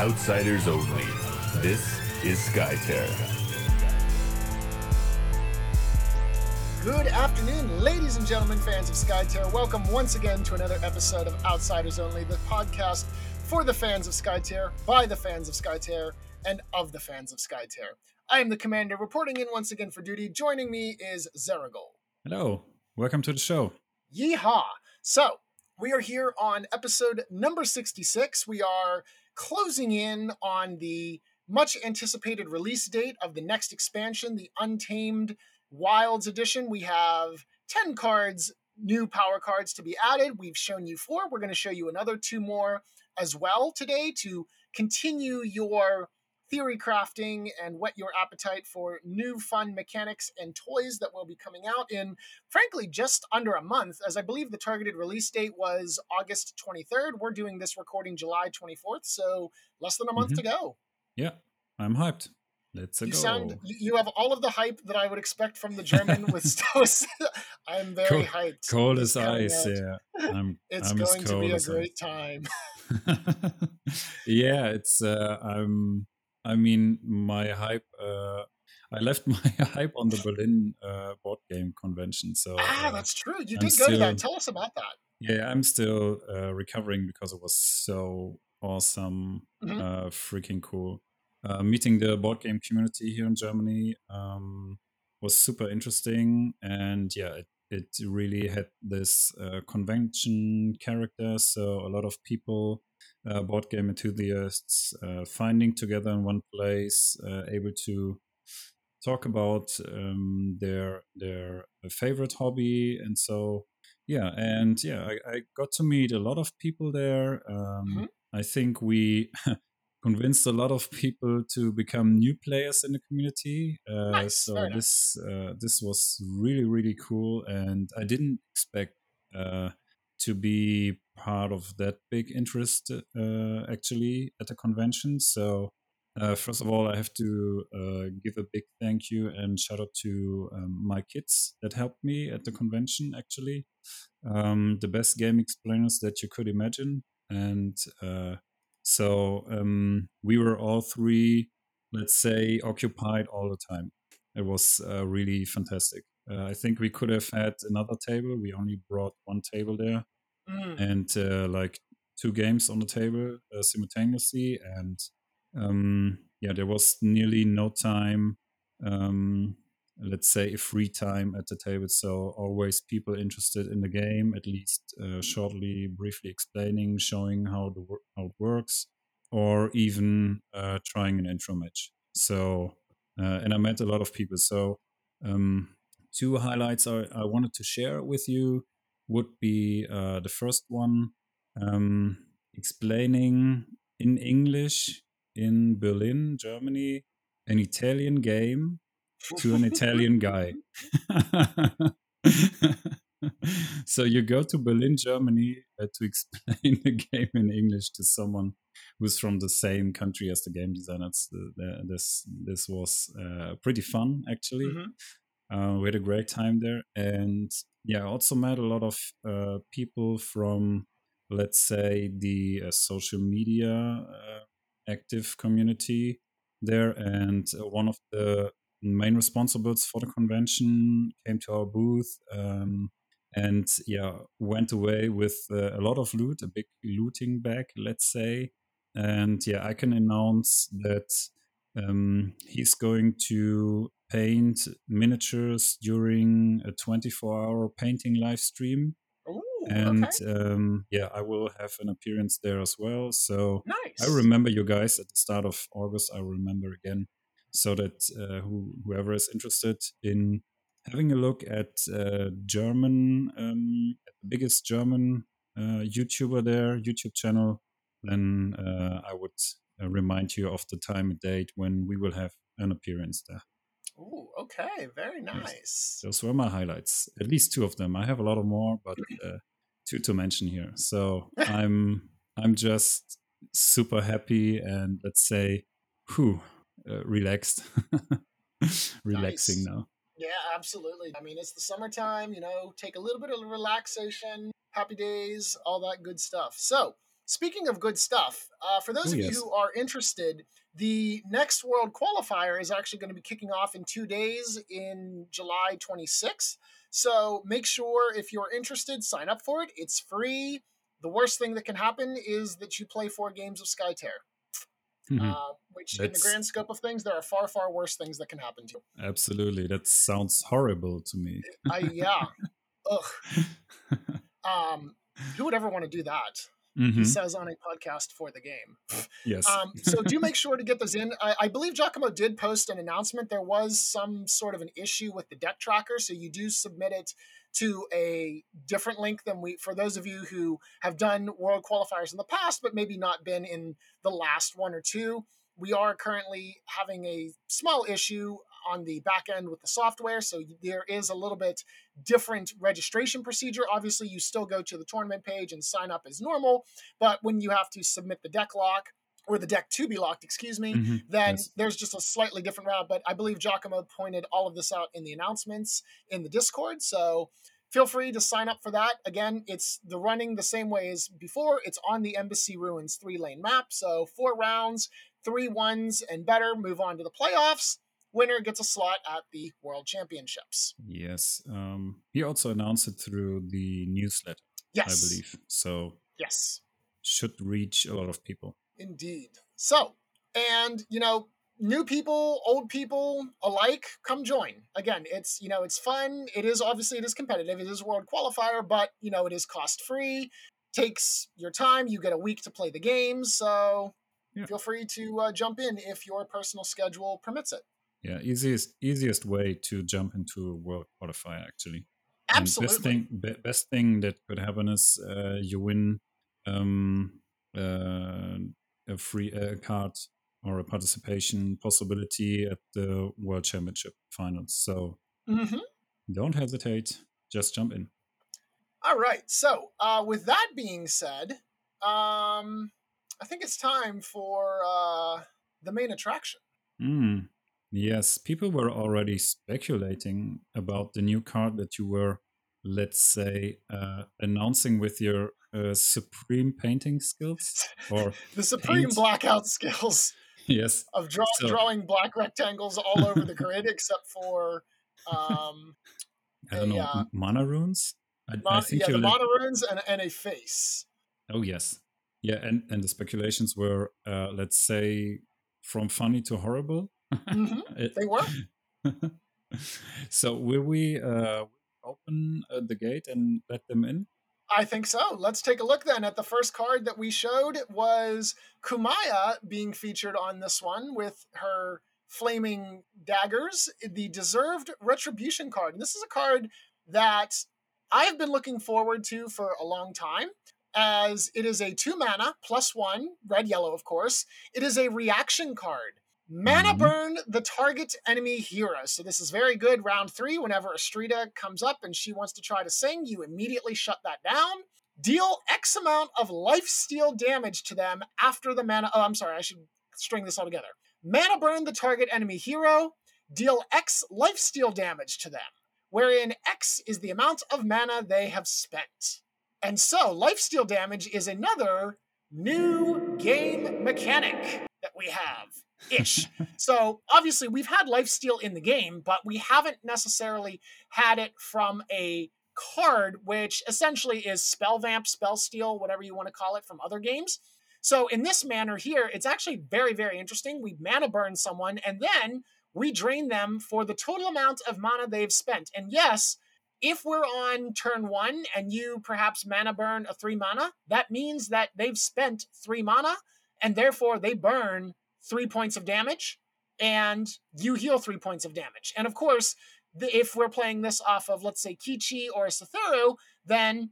Outsiders only. This is Skytear. Good afternoon, ladies and gentlemen, fans of Skytear. Welcome once again to another episode of Outsiders Only, the podcast for the fans of Skytear, by the fans of Skytear, and of the fans of Skytear. I am the commander reporting in once again for duty. Joining me is Zeragol. Hello, welcome to the show. Yeehaw! So, we are here on episode number 66. We are closing in on the much anticipated release date of the next expansion, the Untamed Wilds edition. We have 10 cards, new power cards to be added. We've shown you four. We're going to show you another two more as well today to continue your theory crafting and whet your appetite for new fun mechanics and toys that will be coming out in, frankly, just under a month, as I believe the targeted release date was August 23rd. We're doing this recording July 24th, so less than a month Mhm. to go. Yeah, I'm hyped. Let's You go. sound you you have all of the hype that I would expect from the German with Stos. I'm very Cold- hyped. cold It's as ice. out. Yeah, I'm. It's I'm going to be a great ice. time. yeah, it's. Uh, I'm. I mean, my hype. Uh, I left my hype on the Berlin uh, board game convention. So ah, uh, that's true. You I'm did go to that. Tell us about that. yeah, I'm still uh, recovering because it was so awesome, Mhm. uh, freaking cool. Uh, meeting the board game community here in Germany um, was super interesting, and yeah, it, it really had this uh, convention character. So a lot of people, uh, board game enthusiasts, uh, finding together in one place, uh, able to talk about um, their their favorite hobby, and so yeah, and yeah, I, I got to meet a lot of people there. Um, Mhm. I think we convinced a lot of people to become new players in the community. Uh, Nice, so nice. this uh, this was really really cool, and I didn't expect uh, to be part of that big interest uh, actually at the convention. So. Uh, first of all, I have to uh, give a big thank you and shout out to um, my kids that helped me at the convention. Actually, um, the best game explainers that you could imagine, and so um, we were all three, let's say, occupied all the time. It was uh, really fantastic. Uh, I think we could have had another table. We only brought one table there, Mm. and uh, like two games on the table uh, simultaneously and um, yeah there was nearly no time um, let's say a free time at the table. So always people interested in the game at least uh, shortly briefly explaining showing how the how it works or even uh, trying an intro match. So uh, and i met a lot of people. So um, two highlights I, I wanted to share with you would be uh, the first one um, explaining in English in Berlin, Germany, an Italian game to an Italian guy. so you go to Berlin, Germany uh, to explain the game in English to someone who's from the same country as the game designers. This this was uh, pretty fun actually. Mhm. Uh, we had a great time there, and yeah, I also met a lot of uh, people from, let's say, the uh, social media uh, active community there, and uh, one of the main responsibles for the convention came to our booth. Um, and yeah, went away with uh, a lot of loot, a big looting bag, let's say. And yeah, I can announce that um, he's going to paint miniatures during a 24 hour painting live stream. Ooh, And okay. um, yeah, I will have an appearance there as well. So nice. I remember you guys at the start of August. I remember again, so that uh, who, whoever is interested in having a look at uh, German, um, at the biggest German uh, YouTuber there, YouTube channel, then uh, I would uh, remind you of the time and date when we will have an appearance there. Ooh, okay. Very nice. Those were my highlights. At least two of them. I have a lot of more, but uh, two to mention here. So I'm I'm just super happy and let's say, whew, uh, relaxed, relaxing Nice. now. Yeah, absolutely. I mean, it's the summertime, you know, take a little bit of relaxation, happy days, all that good stuff. So, speaking of good stuff, uh, for those Oh, of yes. you who are interested, the next World Qualifier is actually going to be kicking off in two days in July 26th. So make sure if you're interested, sign up for it. It's free. The worst thing that can happen is that you play four games of Skytear, Mhm. uh, which in the grand scope of things, there are far, far worse things that can happen to you. Absolutely. That sounds horrible to me. I, yeah. Ugh. Um, who would ever want to do that? He Mhm. says on a podcast for the game. Yes. Um, so do make sure to get those in. I, I believe Giacomo did post an announcement. There was some sort of an issue with the deck tracker, so you do submit it to a different link than we. For those of you who have done world qualifiers in the past, but maybe not been in the last one or two, we are currently having a small issue on the back end with the software. So there is a little bit different registration procedure. Obviously, you still go to the tournament page and sign up as normal, but when you have to submit the deck lock or the deck to be locked, excuse me, Mhm. then Yes. there's just a slightly different route. But I believe Giacomo pointed all of this out in the announcements in the Discord. So feel free to sign up for that. Again, it's the running the same way as before. It's on the Embassy Ruins three lane map. So four rounds, three ones and better move on to the playoffs. Winner gets a slot at the World Championships. Yes. Um, he also announced it through the newsletter, Yes. I believe. So Yes. should reach a lot of people. Indeed. So, and you know, new people, old people alike, come join. Again, it's you know, it's fun. It is obviously it is competitive. It is a world qualifier, but you know, it is cost free. Takes your time. You get a week to play the games. So Yeah. feel free to uh, jump in if your personal schedule permits it. Yeah, easiest easiest way to jump into a world qualifier actually. And best Absolutely. thing, be, best thing that could happen is uh, you win um, uh, a free uh, card or a participation possibility at the World Championship finals. So hmm don't hesitate, just jump in. All right. So, uh, with that being said, um, I think it's time for uh, the main attraction. Mm. Yes, people were already speculating about the new card that you were, let's say, uh, announcing with your uh, supreme painting skills. Or The supreme Paint. blackout skills yes, of draw, So- drawing black rectangles all over the grid, except for um, I don't a, know, uh, mana runes. I, I think yeah, the li- mono runes and, and a face. Oh yes, yeah, and and the speculations were, uh, let's say, from funny to horrible. Mhm, It- They were. so will we uh, open uh, the gate and let them in? I think so. Let's take a look then at the first card that we showed was Kumaya being featured on this one with her flaming daggers, the deserved retribution card. And this is a card that I've been looking forward to for a long time as it is a 2 mana plus 1, red yellow of course. It is a reaction card. Mana Mhm. burn the target enemy hero. So this is very good. Round three, whenever Astrida comes up and she wants to try to sing, you immediately shut that down. Deal X amount of life steal damage to them after the mana. Oh, I'm sorry, I should string this all together. Mana burn the target enemy hero. Deal X life steal damage to them, wherein X is the amount of mana they have spent. And so, life steal damage is another new game mechanic that we have ish. so obviously we've had lifesteal in the game, but we haven't necessarily had it from a card, which essentially is spell vamp, spell steal, whatever you want to call it from other games. So in this manner here, it's actually very, very interesting. We mana burn someone and then we drain them for the total amount of mana they've spent. And yes, if we're on turn one and you perhaps mana burn a three mana, that means that they've spent three mana and therefore they burn three points of damage and you heal three points of damage. And of course, the, if we're playing this off of, let's say, Kichi or Satharu, then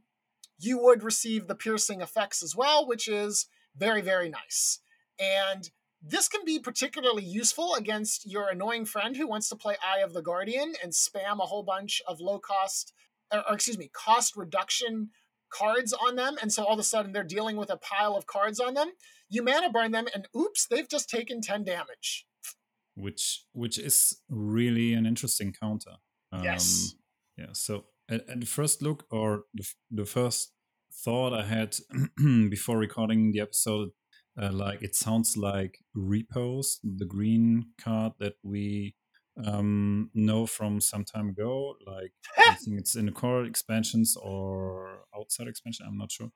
you would receive the piercing effects as well, which is very, very nice. And this can be particularly useful against your annoying friend who wants to play Eye of the Guardian and spam a whole bunch of low cost, or, or excuse me, cost reduction cards on them. And so all of a sudden they're dealing with a pile of cards on them. You mana burn them, and oops, they've just taken 10 damage. which which is really an interesting counter. Um, Yes. Yeah. So at, at the first look, or the, the first thought I had before recording the episode. Uh, like it sounds like repos, the green card that we um, know from some time ago. Like I think it's in the core expansions or outside expansion. I'm not sure.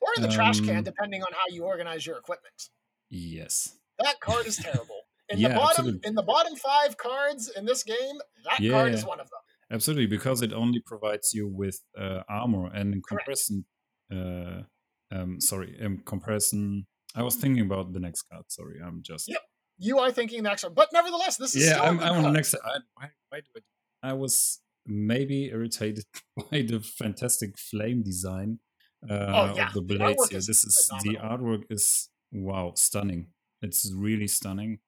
Or in the trash can, Um, depending on how you organize your equipment. Yes. That card is terrible. In Yeah, the bottom, absolutely. in the bottom five cards in this game, that Yeah, card is one of them. Absolutely, because it only provides you with uh, armor, and in comparison, uh, um, sorry, in comparison, I was thinking about the next card. Sorry, I'm just Yep. You are thinking the next one, but nevertheless, this is yeah, I'm, I'm on the next. I, why, why do I? I was maybe irritated by the fantastic flame design uh, Oh, yeah, of the blades here. is This is the artwork is wow, stunning. It's really stunning,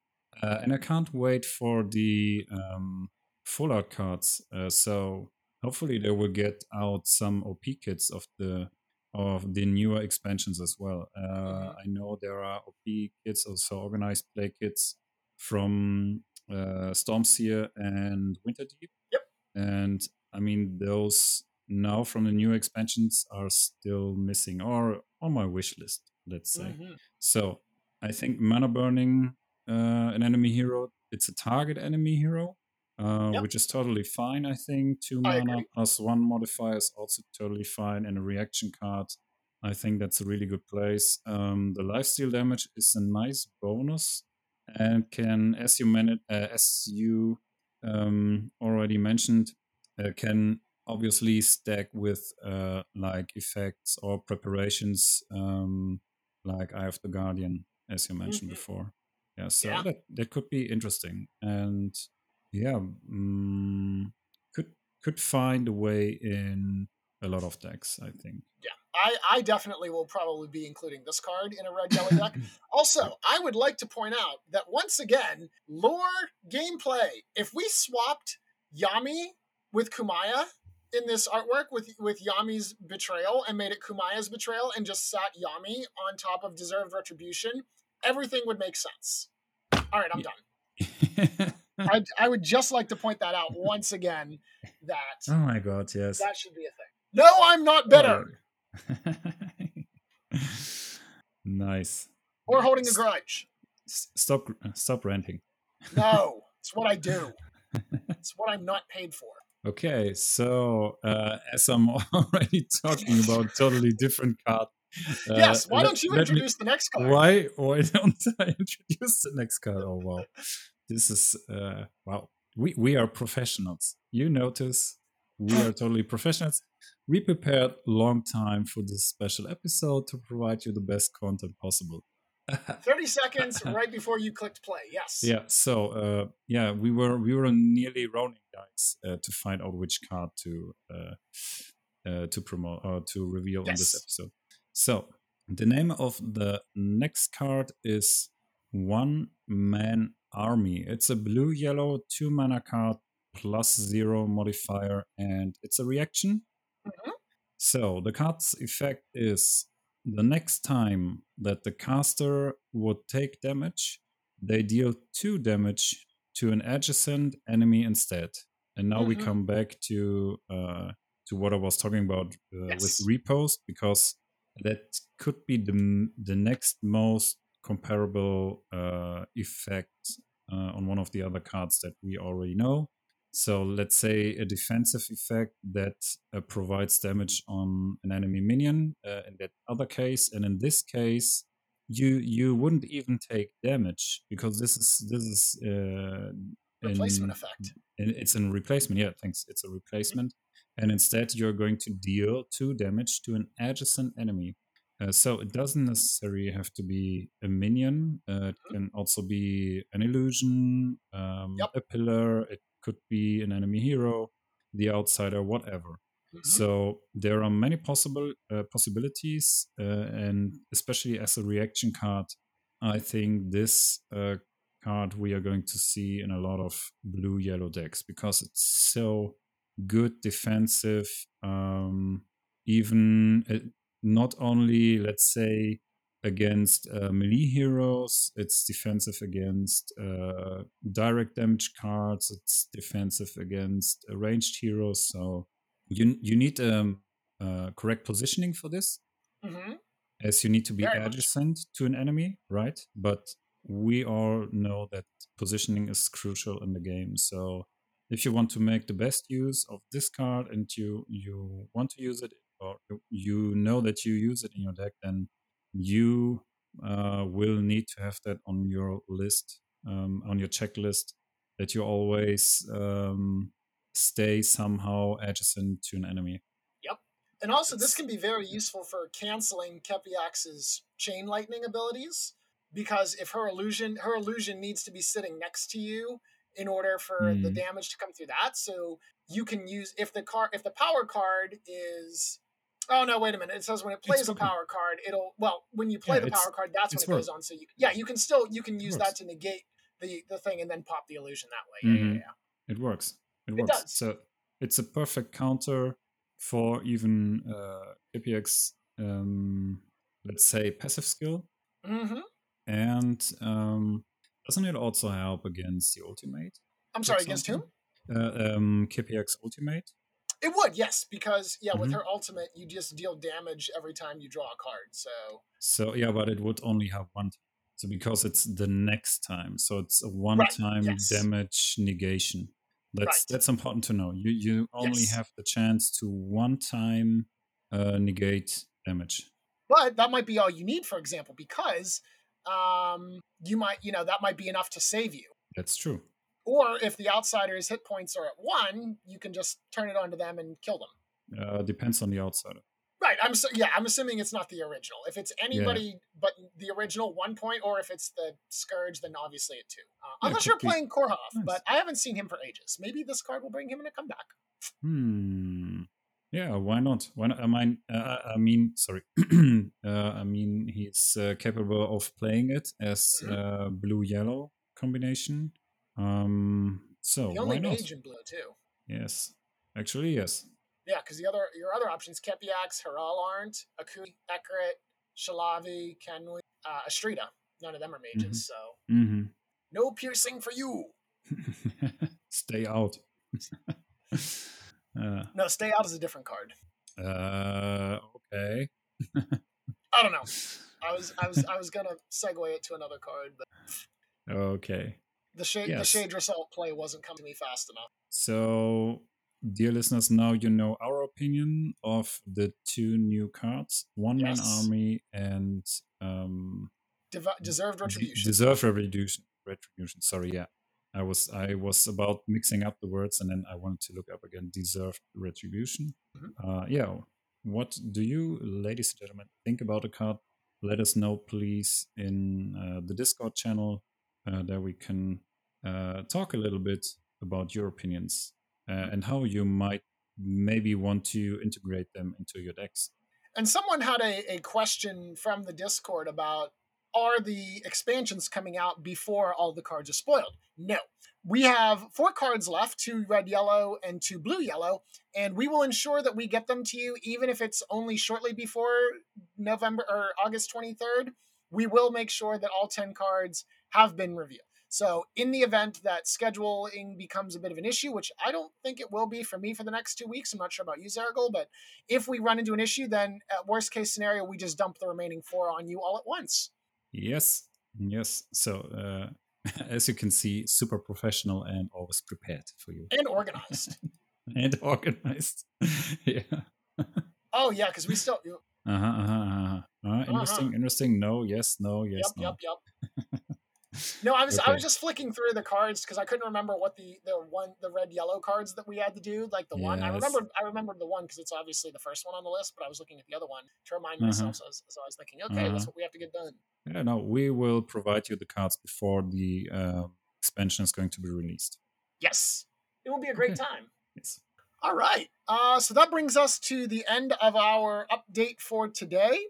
uh, and I can't wait for the um, full art cards. Uh, so hopefully they will get out some OP kits of the of the newer expansions as well. Uh, Mhm. I know there are OP kits, also organized play kits from uh, Stormseer and Winterdeep. Yep. And I mean, those now from the new expansions are still missing or on my wish list, let's say. Mhm. So I think mana burning uh, an enemy hero, it's a target enemy hero, uh, Yep. which is totally fine. I think two I mana agree. plus one modifier is also totally fine, and a reaction card. I think that's a really good place. Um, the lifesteal damage is a nice bonus, and can, as you man- uh, as you um, already mentioned, uh, can obviously stack with uh, like effects or preparations um, like Eye of the Guardian, as you mentioned Mhm. before. Yeah, so Yeah. that that could be interesting, and yeah, mm, could could find a way in a lot of decks. I think. Yeah. I, I definitely will probably be including this card in a red yellow deck. Also, I would like to point out that once again, lore gameplay. If we swapped Yami with Kumaya in this artwork with with Yami's betrayal and made it Kumaya's betrayal and just sat Yami on top of deserved retribution, everything would make sense. All right, I'm Yeah. done. I, I would just like to point that out once again that oh my god! Yes. that should be a thing. No, I'm not bitter nice. or holding a grudge. Stop! Stop ranting. No, it's what I do. It's what I'm not paid for. Okay, so uh, as I'm already talking about totally different card. Uh, yes, why don't you let me- introduce the next card? Why? Why don't I introduce the next card? Oh wow, this is uh, wow. We we are professionals. You notice we are totally professionals. We prepared long time for this special episode to provide you the best content possible. 30 seconds right before you clicked play. Yes. Yeah. So uh, yeah, we were we were nearly rolling dice uh, to find out which card to uh, uh, to promote or to reveal on this Yes. episode. So the name of the next card is One Man Army. It's a blue yellow two mana card plus zero modifier, and it's a reaction. Mhm. So the card's effect is the next time that the caster would take damage, they deal two damage to an adjacent enemy instead. And now we Mhm. come back to uh, to what I was talking about uh, with repost because that could be the the next most comparable uh, effect uh, on one of the other cards that we already know. So let's say a defensive effect that uh, provides damage on an enemy minion uh, in that other case, and in this case, you you wouldn't even take damage because this is this is uh, Replacement in- effect. and it's a replacement. Yeah, thanks. It's a replacement, and instead you're going to deal two damage to an adjacent enemy. Uh, so it doesn't necessarily have to be a minion. Uh, it can also be an illusion, um, Yep. a pillar. It could be an enemy hero, the outsider, whatever. Mhm. So there are many possible uh, possibilities, uh, and especially as a reaction card, I think this uh, card we are going to see in a lot of blue yellow decks because it's so good defensive. Um, even uh, not only let's say against uh, melee heroes, it's defensive against uh, direct damage cards. It's defensive against uh, ranged heroes. So you you need um, uh, correct positioning for this. hmm as you need to be Very much. adjacent to an enemy, right? But we all know that positioning is crucial in the game. So if you want to make the best use of this card and you you want to use it or you- know that you use it in your deck, then you uh, will need to have that on your list, um, on your checklist, that you always um, stay somehow adjacent to an enemy. Yep. And also, this can be very useful for canceling Kepiax's chain lightning abilities because if her illusion her illusion needs to be sitting next to you in order for the Hmm. damage to come through that. So you can use if the card if the power card is Oh no! Wait a minute. It says when it plays a working. power card, it'll well when you play Yeah, the power card, that's when it's it goes on. So you yeah, you can still you can use that to negate the the thing and then pop the illusion that way. Yeah, Mhm. yeah, yeah. It works. It It works. does. So it's a perfect counter for even uh, Kepiax, um, let's say, passive skill. hmm And um, doesn't it also help against the ultimate? I'm sorry. Against whom? Uh, um, Kepiax ultimate. It would, yes, because yeah, with Mhm. her ultimate, you just deal damage every time you draw a card. So So yeah, but it would only have one. Time. So because it's the next time, so it's a one-time yes. damage negation. That's Right. that's important to know. You you only Yes. have the chance to one-time uh, negate damage. but that might be all you need, for example, because um, you might, you know, that might be enough to save you. That's true. Or if the outsider's hit points are at one, you can just turn it onto them and kill them. Uh, depends on the outsider. Right. I'm so, yeah. I'm assuming it's not the original. If it's anybody but the original, one point, or if it's the scourge, then obviously at two. Uh, Yeah, unless you're playing Korhoff, Nice. but I haven't seen him for ages. Maybe this card will bring him in a comeback. Hmm. Yeah, why not? Why not? I mean, uh, I mean, sorry. uh, I mean, he's uh, capable of playing it as Mhm. uh, blue-yellow combination. Um. So The why only not? mage in blue too. Yes, actually, yes. Yeah, because the other your other options: Kepiax, Haral aren't, Akui, Ekrit, Shalavi, Kenui, uh, Astrida. None of them are mages, so hmm no piercing for you. Stay out. uh, No, stay out is a different card. uh, okay. I don't know. I was I was I was gonna segue it to another card, but Okay. The shade Yes. the shade result play wasn't coming to me fast enough. So, dear listeners, now you know our opinion of the two new cards: One Man Army and um, deserved De- retribution. Deserved Retribution. Retribution. Sorry, yeah, I was I was about mixing up the words, and then I wanted to look up again. Deserved Retribution. Mhm. Uh, yeah. What do you, ladies and gentlemen, think about the card? Let us know, please, in uh, the Discord channel. Uh, there we can uh, talk a little bit about your opinions uh, and how you might maybe want to integrate them into your decks. And someone had a, a question from the Discord about are the expansions coming out before all the cards are spoiled? No. We have four cards left two red yellow and two blue yellow, and we will ensure that we get them to you even if it's only shortly before November or August 23rd. We will make sure that all 10 cards have been revealed. So, in the event that scheduling becomes a bit of an issue, which I don't think it will be for me for the next two weeks, I'm not sure about you, Zergel, but if we run into an issue, then at worst case scenario, we just dump the remaining four on you all at once. Yes, yes. So, uh, as you can see, super professional and always prepared for you And organized. and organized. yeah. oh yeah, because we still. Uh huh. Uh huh. Uh-huh. Uh, interesting. Interesting. No. Yes. No. Yes. no. yep, yep. No, I was I was just flicking through the cards because I couldn't remember what the the one the red yellow cards that we had to do. Like the one I remember I remembered the one because it's obviously the first one on the list, but I was looking at the other one to remind Uh-huh. myself. So, I was, so I was thinking, okay, that's Uh-huh. what we have to get done. Yeah. No. We will provide you the cards before the uh, expansion is going to be released. Yes, it will be a great Okay. time. Yes. All right. Uh, so that brings us to the end of our update for today.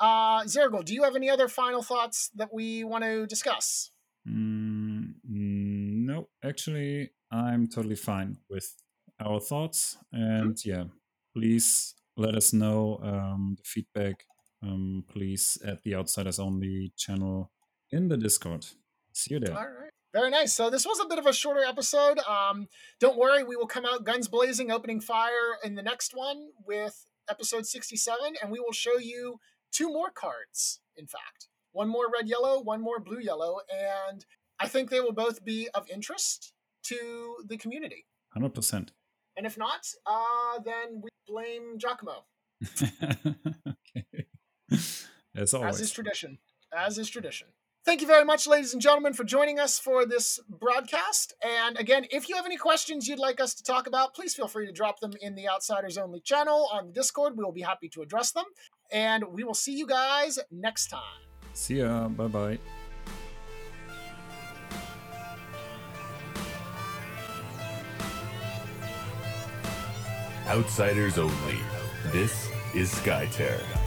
Uh, Zergel, do you have any other final thoughts that we want to discuss? Mm, no, actually, I'm totally fine with our thoughts. And yeah, please let us know um, the feedback. Um, please at the Outsiders Only channel in the Discord. See you there. All right. Very nice. So this was a bit of a shorter episode. Um, don't worry, we will come out guns blazing, opening fire in the next one with episode 67, and we will show you two more cards, in fact. One more red yellow, one more blue yellow, and I think they will both be of interest to the community. 100%. And if not, uh, then we blame Giacomo. okay. As always. As is tradition. As is tradition. Thank you very much, ladies and gentlemen, for joining us for this broadcast. And again, if you have any questions you'd like us to talk about, please feel free to drop them in the Outsiders Only channel on the Discord. We will be happy to address them. And we will see you guys next time. See ya. Bye bye. Outsiders only. This is Skytear.